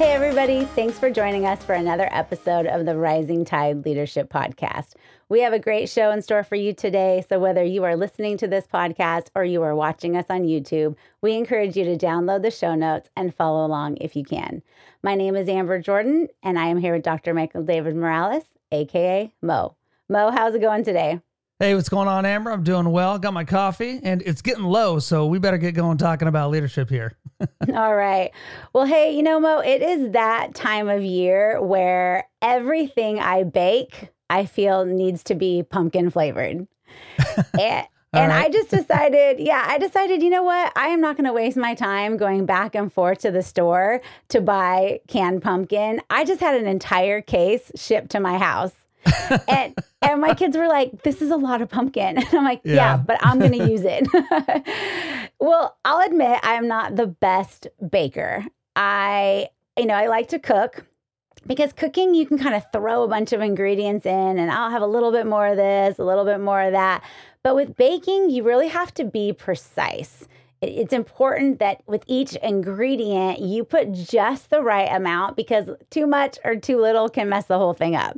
Hey, everybody. Thanks for joining us for another episode of the Rising Tide Leadership Podcast. We have a great show in store for you today. So, whether you are listening to this podcast or you are watching us on YouTube, we encourage you to download the show notes and follow along if you can. My name is Amber Jordan, and I am here with Dr. Michael David Morales, AKA Mo. Mo, how's it going today? Hey, what's going on, Amber? I'm doing well. Got my coffee, and it's getting low, so we better get going talking about leadership here. All right. Well, hey, you know, Mo, it is that time of year where everything I bake, I feel needs to be pumpkin flavored. and, and right. I just decided, yeah, I decided, you know what? I am not going to waste my time going back and forth to the store to buy canned pumpkin. I just had an entire case shipped to my house. and and my kids were like, "This is a lot of pumpkin," and I'm like, "Yeah, yeah but I'm going to use it." well, I'll admit I am not the best baker. I, you know, I like to cook because cooking you can kind of throw a bunch of ingredients in, and I'll have a little bit more of this, a little bit more of that. But with baking, you really have to be precise it's important that with each ingredient, you put just the right amount because too much or too little can mess the whole thing up.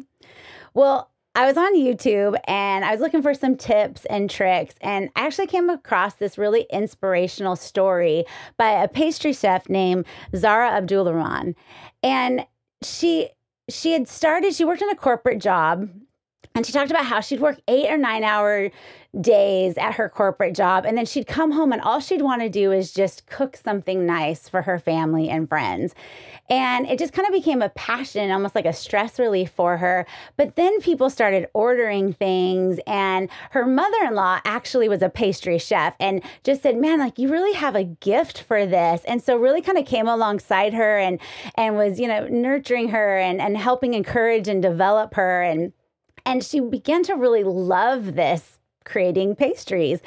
Well, I was on YouTube and I was looking for some tips and tricks, and I actually came across this really inspirational story by a pastry chef named Zara Abdulrahman. And she she had started, she worked in a corporate job and she talked about how she'd work eight or nine hour days at her corporate job. And then she'd come home and all she'd want to do is just cook something nice for her family and friends. And it just kind of became a passion, almost like a stress relief for her. But then people started ordering things. And her mother in law actually was a pastry chef and just said, Man, like you really have a gift for this. And so really kind of came alongside her and and was, you know, nurturing her and, and helping encourage and develop her. And and she began to really love this creating pastries.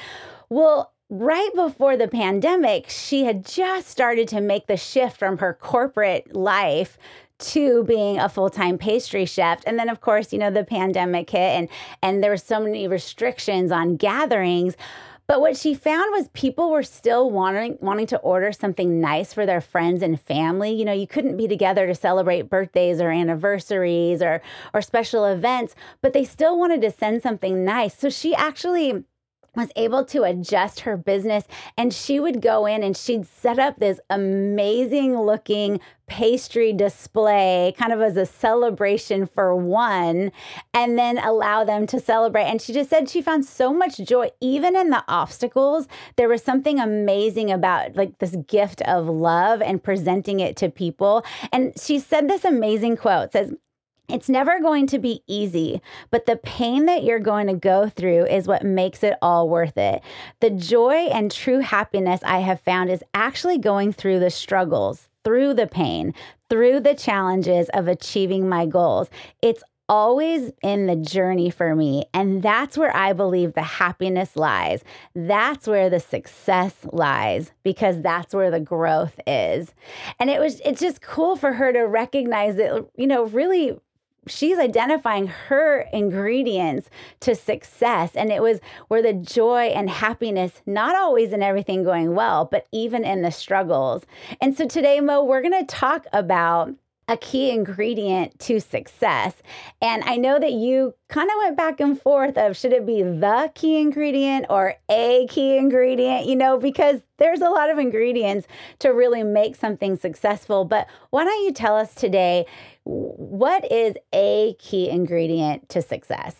Well, right before the pandemic, she had just started to make the shift from her corporate life to being a full-time pastry chef and then of course you know the pandemic hit and and there were so many restrictions on gatherings but what she found was people were still wanting wanting to order something nice for their friends and family. You know, you couldn't be together to celebrate birthdays or anniversaries or or special events, but they still wanted to send something nice. So she actually was able to adjust her business and she would go in and she'd set up this amazing looking pastry display kind of as a celebration for one and then allow them to celebrate. And she just said she found so much joy even in the obstacles. There was something amazing about like this gift of love and presenting it to people. And she said this amazing quote says it's never going to be easy, but the pain that you're going to go through is what makes it all worth it. The joy and true happiness I have found is actually going through the struggles, through the pain, through the challenges of achieving my goals. It's always in the journey for me. And that's where I believe the happiness lies. That's where the success lies because that's where the growth is. And it was, it's just cool for her to recognize that, you know, really she's identifying her ingredients to success. And it was where the joy and happiness, not always in everything going well, but even in the struggles. And so today, Mo, we're going to talk about a key ingredient to success. And I know that you kind of went back and forth of should it be the key ingredient or a key ingredient, you know, because there's a lot of ingredients to really make something successful. But why don't you tell us today what is a key ingredient to success?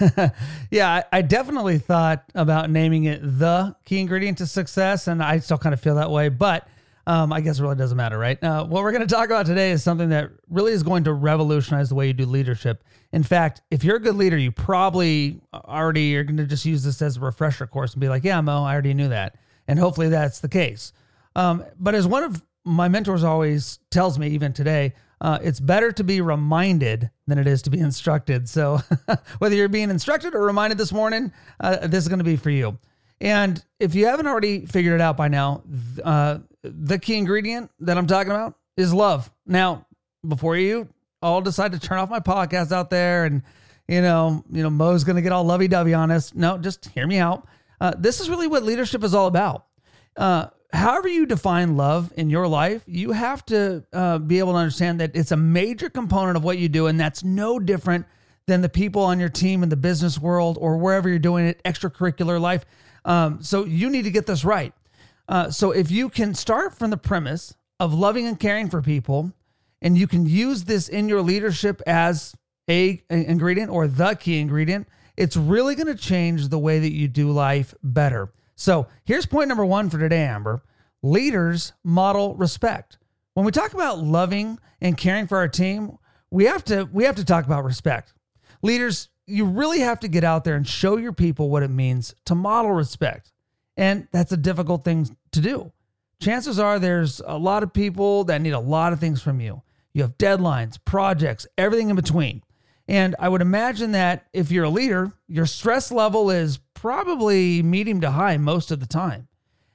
yeah, I, definitely thought about naming it the key ingredient to success, and I still kind of feel that way. But um, I guess it really doesn't matter, right? Uh, what we're going to talk about today is something that really is going to revolutionize the way you do leadership. In fact, if you're a good leader, you probably already are going to just use this as a refresher course and be like, yeah, Mo, I already knew that. And hopefully that's the case. Um, but as one of my mentors always tells me, even today, uh, it's better to be reminded than it is to be instructed. So whether you're being instructed or reminded this morning, uh, this is going to be for you. And if you haven't already figured it out by now, uh, the key ingredient that I'm talking about is love. Now, before you all decide to turn off my podcast out there and you know, you know, Mo's going to get all lovey dovey on us. No, just hear me out. Uh, this is really what leadership is all about. Uh, however you define love in your life, you have to uh, be able to understand that it's a major component of what you do, and that's no different than the people on your team in the business world or wherever you're doing it, extracurricular life. Um, so you need to get this right. Uh, so if you can start from the premise of loving and caring for people, and you can use this in your leadership as a, a ingredient or the key ingredient, it's really going to change the way that you do life better. So here's point number one for today, Amber. Leaders model respect. When we talk about loving and caring for our team, we have to we have to talk about respect. Leaders, you really have to get out there and show your people what it means to model respect. And that's a difficult thing to do. Chances are there's a lot of people that need a lot of things from you. You have deadlines, projects, everything in between. And I would imagine that if you're a leader, your stress level is probably medium to high most of the time.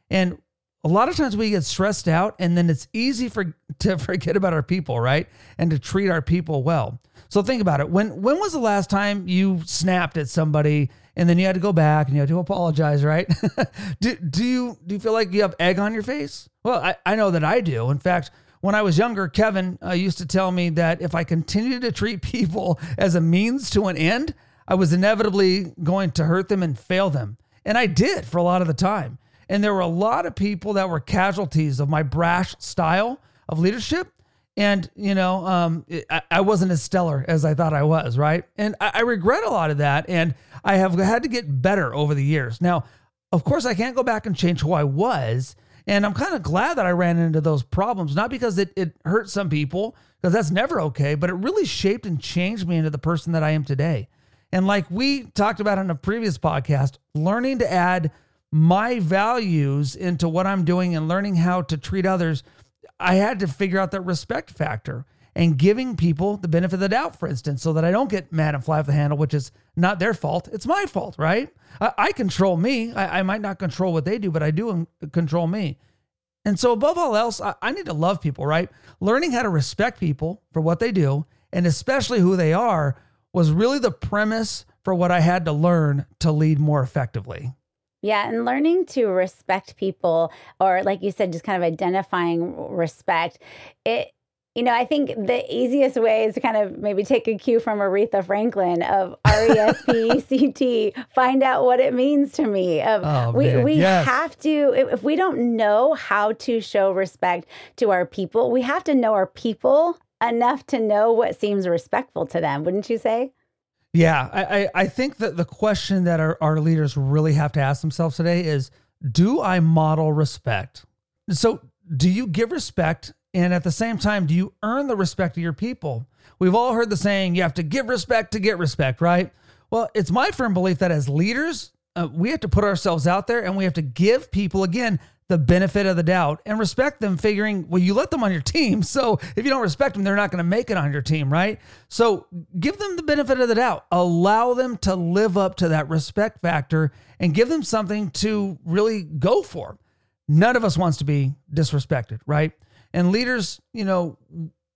And a lot of times we get stressed out and then it's easy for to forget about our people, right? And to treat our people well. So think about it. When when was the last time you snapped at somebody and then you had to go back and you had to apologize, right? do, do you do you feel like you have egg on your face? Well, I, I know that I do. In fact, when I was younger, Kevin uh, used to tell me that if I continued to treat people as a means to an end, I was inevitably going to hurt them and fail them. And I did for a lot of the time. And there were a lot of people that were casualties of my brash style of leadership. And, you know, um, it, I, wasn't as stellar as I thought I was, right? And I, I regret a lot of that. And I have had to get better over the years. Now, of course, I can't go back and change who I was and I'm kind of glad that I ran into those problems, not because it, it hurt some people, because that's never okay, but it really shaped and changed me into the person that I am today. And like we talked about in a previous podcast, learning to add my values into what I'm doing and learning how to treat others, I had to figure out that respect factor and giving people the benefit of the doubt, for instance, so that I don't get mad and fly off the handle, which is not their fault. It's my fault, right? I, I control me. I, I, might not control what they do, but I do control me. And so, above all else, I, I need to love people, right? Learning how to respect people for what they do, and especially who they are, was really the premise for what I had to learn to lead more effectively. Yeah, and learning to respect people, or like you said, just kind of identifying respect, it you know, I think the easiest way is to kind of maybe take a cue from Aretha Franklin of R E S P E C T, find out what it means to me. Of oh, we we yes. have to if we don't know how to show respect to our people, we have to know our people enough to know what seems respectful to them, wouldn't you say? Yeah, I, I think that the question that our, our leaders really have to ask themselves today is do I model respect? So do you give respect and at the same time, do you earn the respect of your people? We've all heard the saying, you have to give respect to get respect, right? Well, it's my firm belief that as leaders, uh, we have to put ourselves out there and we have to give people, again, the benefit of the doubt and respect them, figuring, well, you let them on your team. So if you don't respect them, they're not going to make it on your team, right? So give them the benefit of the doubt. Allow them to live up to that respect factor and give them something to really go for. None of us wants to be disrespected, right? And leaders, you know,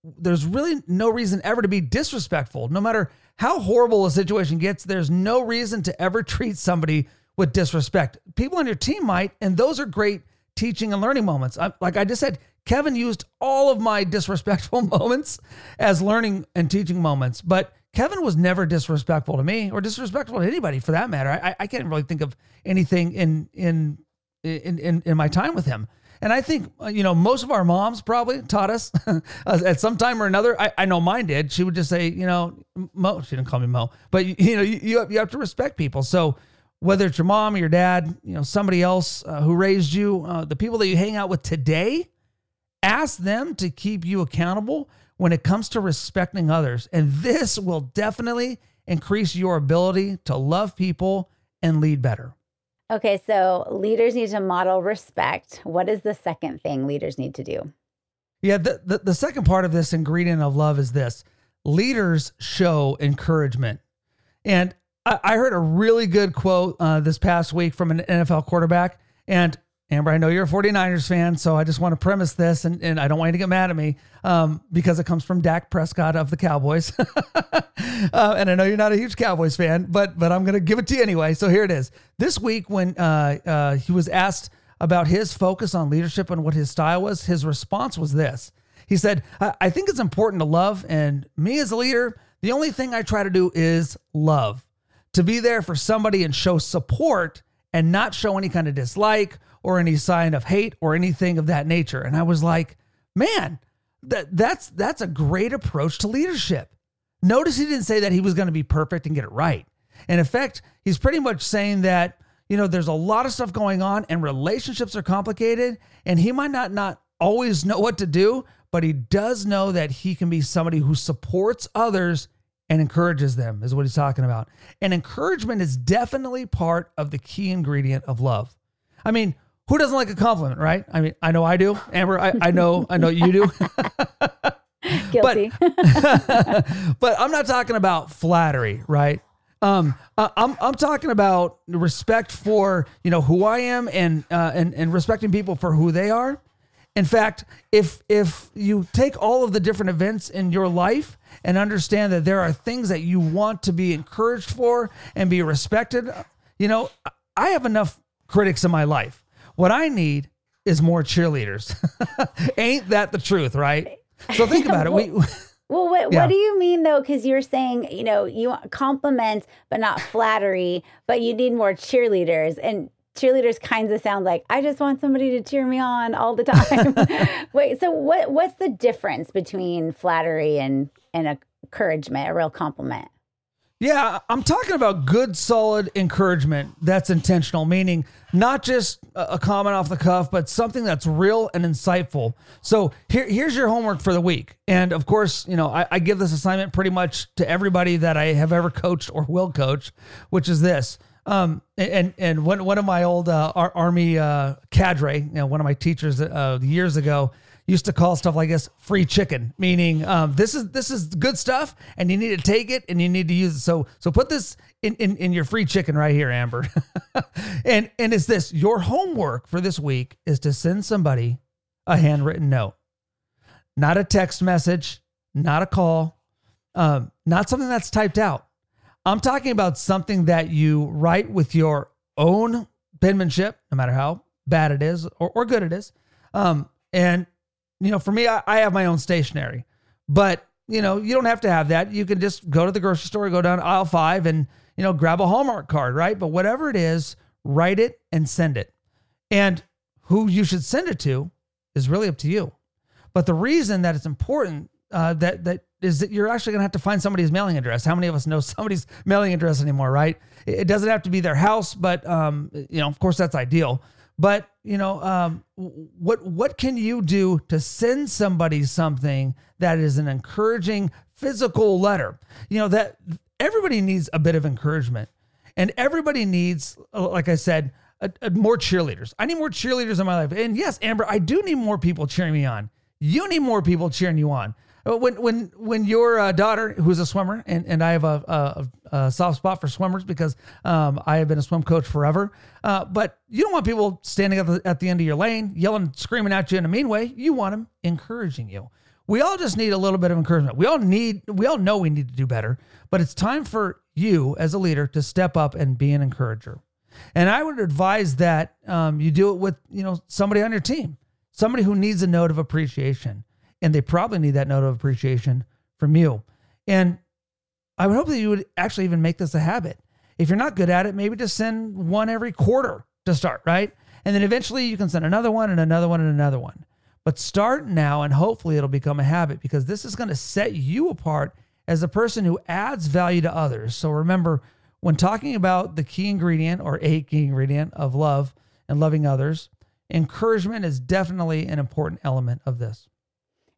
there's really no reason ever to be disrespectful. No matter how horrible a situation gets, there's no reason to ever treat somebody with disrespect. People on your team might, and those are great teaching and learning moments. I, like I just said, Kevin used all of my disrespectful moments as learning and teaching moments, but Kevin was never disrespectful to me or disrespectful to anybody for that matter. I, I can't really think of anything in in in in, in my time with him. And I think, uh, you know, most of our moms probably taught us at some time or another. I, I know mine did. She would just say, you know, Mo, she didn't call me Mo, but you, you know, you, you, have, you have to respect people. So whether it's your mom or your dad, you know, somebody else uh, who raised you, uh, the people that you hang out with today, ask them to keep you accountable when it comes to respecting others. And this will definitely increase your ability to love people and lead better. Okay, so leaders need to model respect. What is the second thing leaders need to do? Yeah, the, the, the second part of this ingredient of love is this leaders show encouragement. And I, I heard a really good quote uh, this past week from an NFL quarterback. And Amber, I know you're a 49ers fan, so I just want to premise this, and, and I don't want you to get mad at me um, because it comes from Dak Prescott of the Cowboys. uh, and I know you're not a huge Cowboys fan, but but I'm going to give it to you anyway. So here it is. This week, when uh, uh, he was asked about his focus on leadership and what his style was, his response was this. He said, I, I think it's important to love, and me as a leader, the only thing I try to do is love. To be there for somebody and show support and not show any kind of dislike or any sign of hate or anything of that nature. And I was like, man, that that's that's a great approach to leadership. Notice he didn't say that he was going to be perfect and get it right. In effect, he's pretty much saying that, you know, there's a lot of stuff going on and relationships are complicated and he might not not always know what to do, but he does know that he can be somebody who supports others and encourages them, is what he's talking about. And encouragement is definitely part of the key ingredient of love. I mean, who doesn't like a compliment, right? I mean, I know I do. Amber, I, I know, I know you do. Guilty. But, but I'm not talking about flattery, right? Um, I'm I'm talking about respect for you know who I am and uh, and and respecting people for who they are. In fact, if if you take all of the different events in your life and understand that there are things that you want to be encouraged for and be respected, you know, I have enough critics in my life. What I need is more cheerleaders. Ain't that the truth, right? So think about it. We Well, what, Yeah. what do you mean though? Because you're saying, you know, you want compliments, but not flattery, but you need more cheerleaders. And cheerleaders kinds of sound like, I just want somebody to cheer me on all the time. Wait, so what what's the difference between flattery and, and encouragement, a real compliment? Yeah, I'm talking about good, solid encouragement that's intentional, meaning not just a comment off the cuff, but something that's real and insightful. So here, here's your homework for the week. And of course, you know, I, I give this assignment pretty much to everybody that I have ever coached or will coach, which is this. Um, and and one one of my old uh, army uh, cadre, you know, one of my teachers uh, years ago, used to call stuff like this free chicken, meaning um, this is this is good stuff, and you need to take it and you need to use it. So so put this in in, in your free chicken right here, Amber. and and it's this your homework for this week is to send somebody a handwritten note, not a text message, not a call, um, not something that's typed out. I'm talking about something that you write with your own penmanship, no matter how bad it is or, or good it is. Um, and you know, for me, I, I have my own stationery, but you know, you don't have to have that. You can just go to the grocery store, go down aisle five, and you know, grab a Hallmark card, right? But whatever it is, write it and send it. And who you should send it to is really up to you. But the reason that it's important uh, that that is that you're actually going to have to find somebody's mailing address. How many of us know somebody's mailing address anymore, right? It doesn't have to be their house, but um, you know, of course, that's ideal. But you know, um, what what can you do to send somebody something that is an encouraging physical letter? You know that everybody needs a bit of encouragement, and everybody needs, uh, like I said, a, a- more cheerleaders. I need more cheerleaders in my life, and yes, Amber, I do need more people cheering me on. You need more people cheering you on. Uh, When when when your uh, daughter, who's a swimmer, and, and I have a, a, a soft spot for swimmers because um, I have been a swim coach forever. Uh, but you don't want people standing at the, at the end of your lane, yelling, screaming at you in a mean way. You want them encouraging you. We all just need a little bit of encouragement. We all need, we all know we need to do better, but it's time for you as a leader to step up and be an encourager. And I would advise that um, you do it with you know somebody on your team, somebody who needs a note of appreciation, and they probably need that note of appreciation from you. And I would hope that you would actually even make this a habit. If you're not good at it, maybe just send one every quarter to start, right? And then eventually you can send another one and another one and another one. But start now, and hopefully it'll become a habit because this is going to set you apart as a person who adds value to others. So remember, when talking about the key ingredient or a key ingredient of love and loving others, encouragement is definitely an important element of this.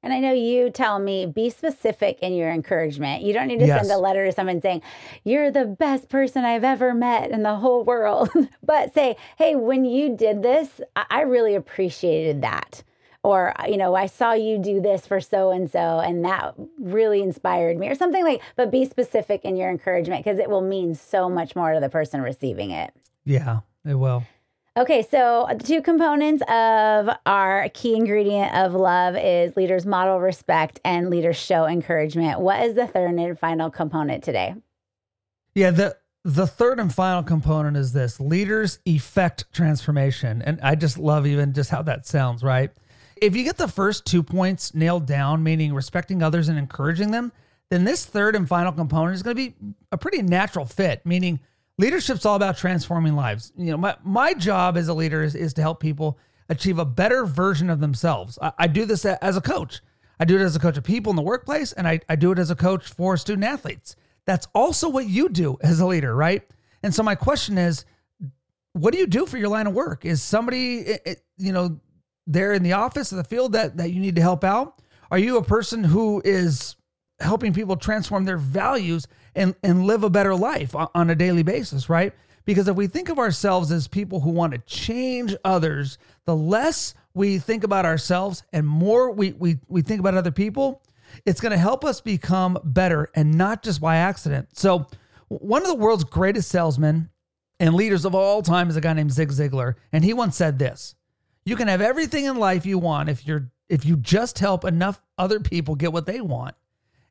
And I know you tell me be specific in your encouragement. You don't need to Yes. send a letter to someone saying, You're the best person I've ever met in the whole world. but say, Hey, when you did this, I, I really appreciated that. Or, uh, you know, I saw you do this for so and so, and that really inspired me, or something like, but be specific in your encouragement because it will mean so much more to the person receiving it. Yeah, it will. Okay, so the two components of our key ingredient of love is leaders model respect and leaders show encouragement. What is the third and final component today? Yeah, the the third and final component is this leaders effect transformation. And I just love even just how that sounds, right? If you get the first two points nailed down, meaning respecting others and encouraging them, then this third and final component is going to be a pretty natural fit, meaning leadership's all about transforming lives. You know, my, my job as a leader is, is to help people achieve a better version of themselves. I, I do this as a coach. I do it as a coach of people in the workplace, and I, I do it as a coach for student athletes. That's also what you do as a leader, right? And so my question is, what do you do for your line of work? Is somebody, you know, there in the office or the field that that you need to help out? Are you a person who is helping people transform their values and and live a better life on a daily basis, right? Because if we think of ourselves as people who want to change others, the less we think about ourselves and more we we we think about other people, it's going to help us become better and not just by accident. So, one of the world's greatest salesmen and leaders of all time is a guy named Zig Ziglar, and he once said this: "You can have everything in life you want if you're if you just help enough other people get what they want."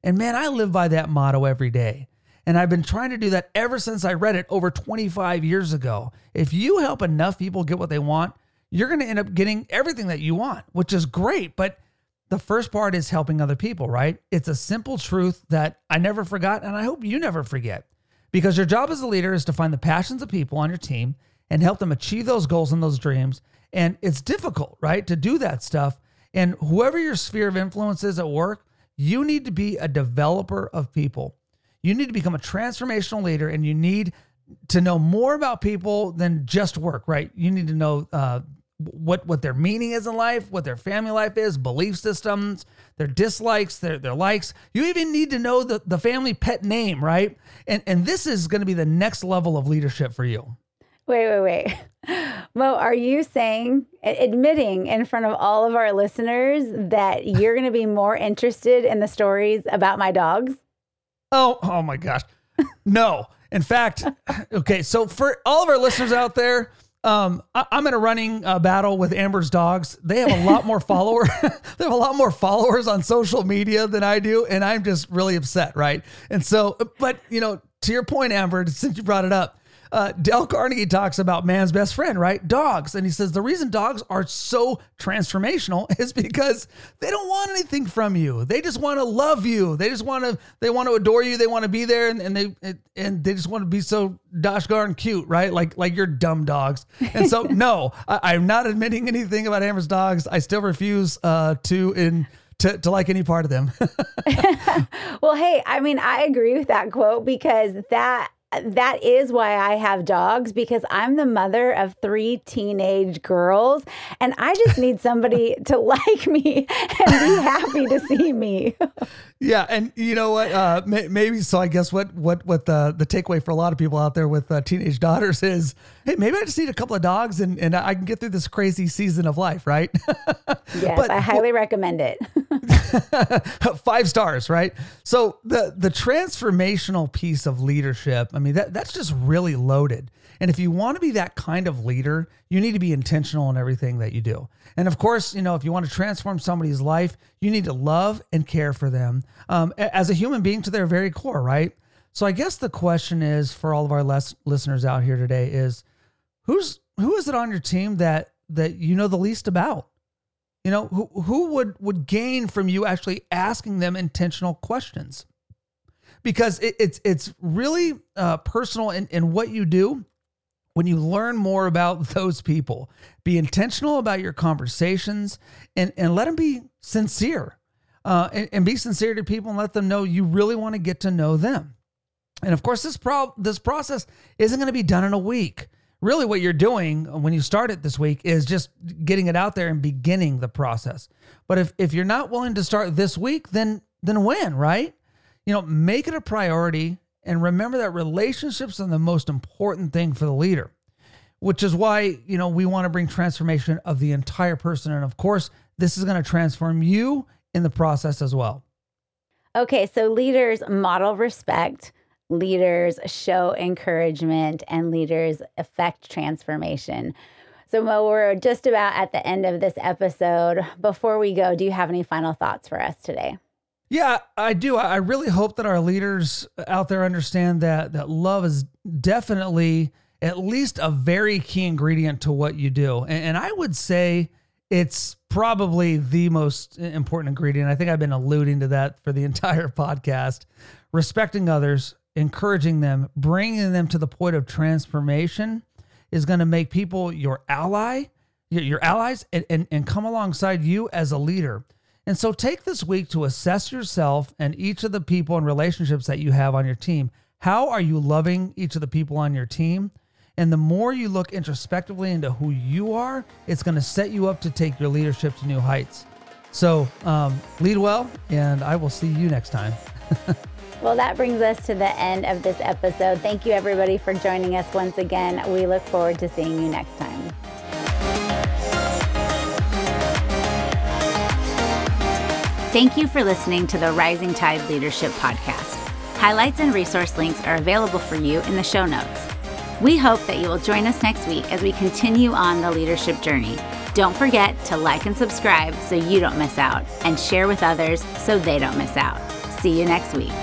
And man, I live by that motto every day. And I've been trying to do that ever since I read it over 25 years ago. If you help enough people get what they want, you're going to end up getting everything that you want, which is great. But the first part is helping other people, right? It's a simple truth that I never forgot, and I hope you never forget. Because your job as a leader is to find the passions of people on your team and help them achieve those goals and those dreams. And it's difficult, right, to do that stuff. And whoever your sphere of influence is at work, you need to be a developer of people. You need to become a transformational leader, and you need to know more about people than just work, right? You need to know uh, what what their meaning is in life, what their family life is, belief systems, their dislikes, their their likes. You even need to know the, the family pet name, right? And and this is going to be the next level of leadership for you. Wait, wait, wait. Mo, are you saying, admitting in front of all of our listeners that you're going to be more interested in the stories about my dogs? Oh, oh my gosh. No. In fact, okay, so for all of our listeners out there, um, I, am in a running uh, battle with Amber's dogs. They have a lot more followers. they have a lot more followers on social media than I do, and I'm just really upset, right? And so, but you know, to your point, Amber, since you brought it up, uh, Dale Carnegie talks about man's best friend, right? Dogs. And he says the reason dogs are so transformational is because they don't want anything from you. They just want to love you. They just want to, they want to adore you. They want to be there and, and they, and they just want to be so dosh darn cute, right? Like, like your dumb dogs. And so, no, I, am not admitting anything about Amber's dogs. I still refuse uh, to, in, to, to like any part of them. well, hey, I mean, I agree with that quote because that that is why I have dogs because I'm the mother of three teenage girls and I just need somebody to like me and be happy to see me. yeah, and you know what? Uh, may, maybe so. I guess what what what the the takeaway for a lot of people out there with uh, teenage daughters is, hey, maybe I just need a couple of dogs and and I can get through this crazy season of life, right? yes, but, I highly well, recommend it. five stars, right? So the the transformational piece of leadership. I mean, that that's just really loaded. And if you want to be that kind of leader, you need to be intentional in everything that you do. And of course, you know, if you want to transform somebody's life, you need to love and care for them um, as a human being to their very core, right? So I guess the question is for all of our less listeners out here today is who's who is it on your team that that you know the least about? You know, who who would would gain from you actually asking them intentional questions? Because it, it's it's really uh, personal in, in what you do when you learn more about those people. Be intentional about your conversations and and let them be sincere. Uh, and, and be sincere to people and let them know you really want to get to know them. And of course, this pro- this process isn't going to be done in a week really what you're doing when you start it this week is just getting it out there and beginning the process. But if if you're not willing to start this week, then then when, right? You know, make it a priority and remember that relationships are the most important thing for the leader. Which is why, you know, we want to bring transformation of the entire person and of course, this is going to transform you in the process as well. Okay, so leaders model respect leaders show encouragement and leaders affect transformation. So, Mo, we're just about at the end of this episode. Before we go, do you have any final thoughts for us today? Yeah, I do. I really hope that our leaders out there understand that that love is definitely at least a very key ingredient to what you do. And, and I would say it's probably the most important ingredient. I think I've been alluding to that for the entire podcast. Respecting others, encouraging them, bringing them to the point of transformation is going to make people your ally, your allies, and, and, and come alongside you as a leader. And so take this week to assess yourself and each of the people and relationships that you have on your team. How are you loving each of the people on your team? And the more you look introspectively into who you are, it's going to set you up to take your leadership to new heights. So um, lead well, and I will see you next time. Well, that brings us to the end of this episode. Thank you, everybody, for joining us once again. We look forward to seeing you next time. Thank you for listening to the Rising Tide Leadership Podcast. Highlights and resource links are available for you in the show notes. We hope that you will join us next week as we continue on the leadership journey. Don't forget to like and subscribe so you don't miss out, and share with others so they don't miss out. See you next week.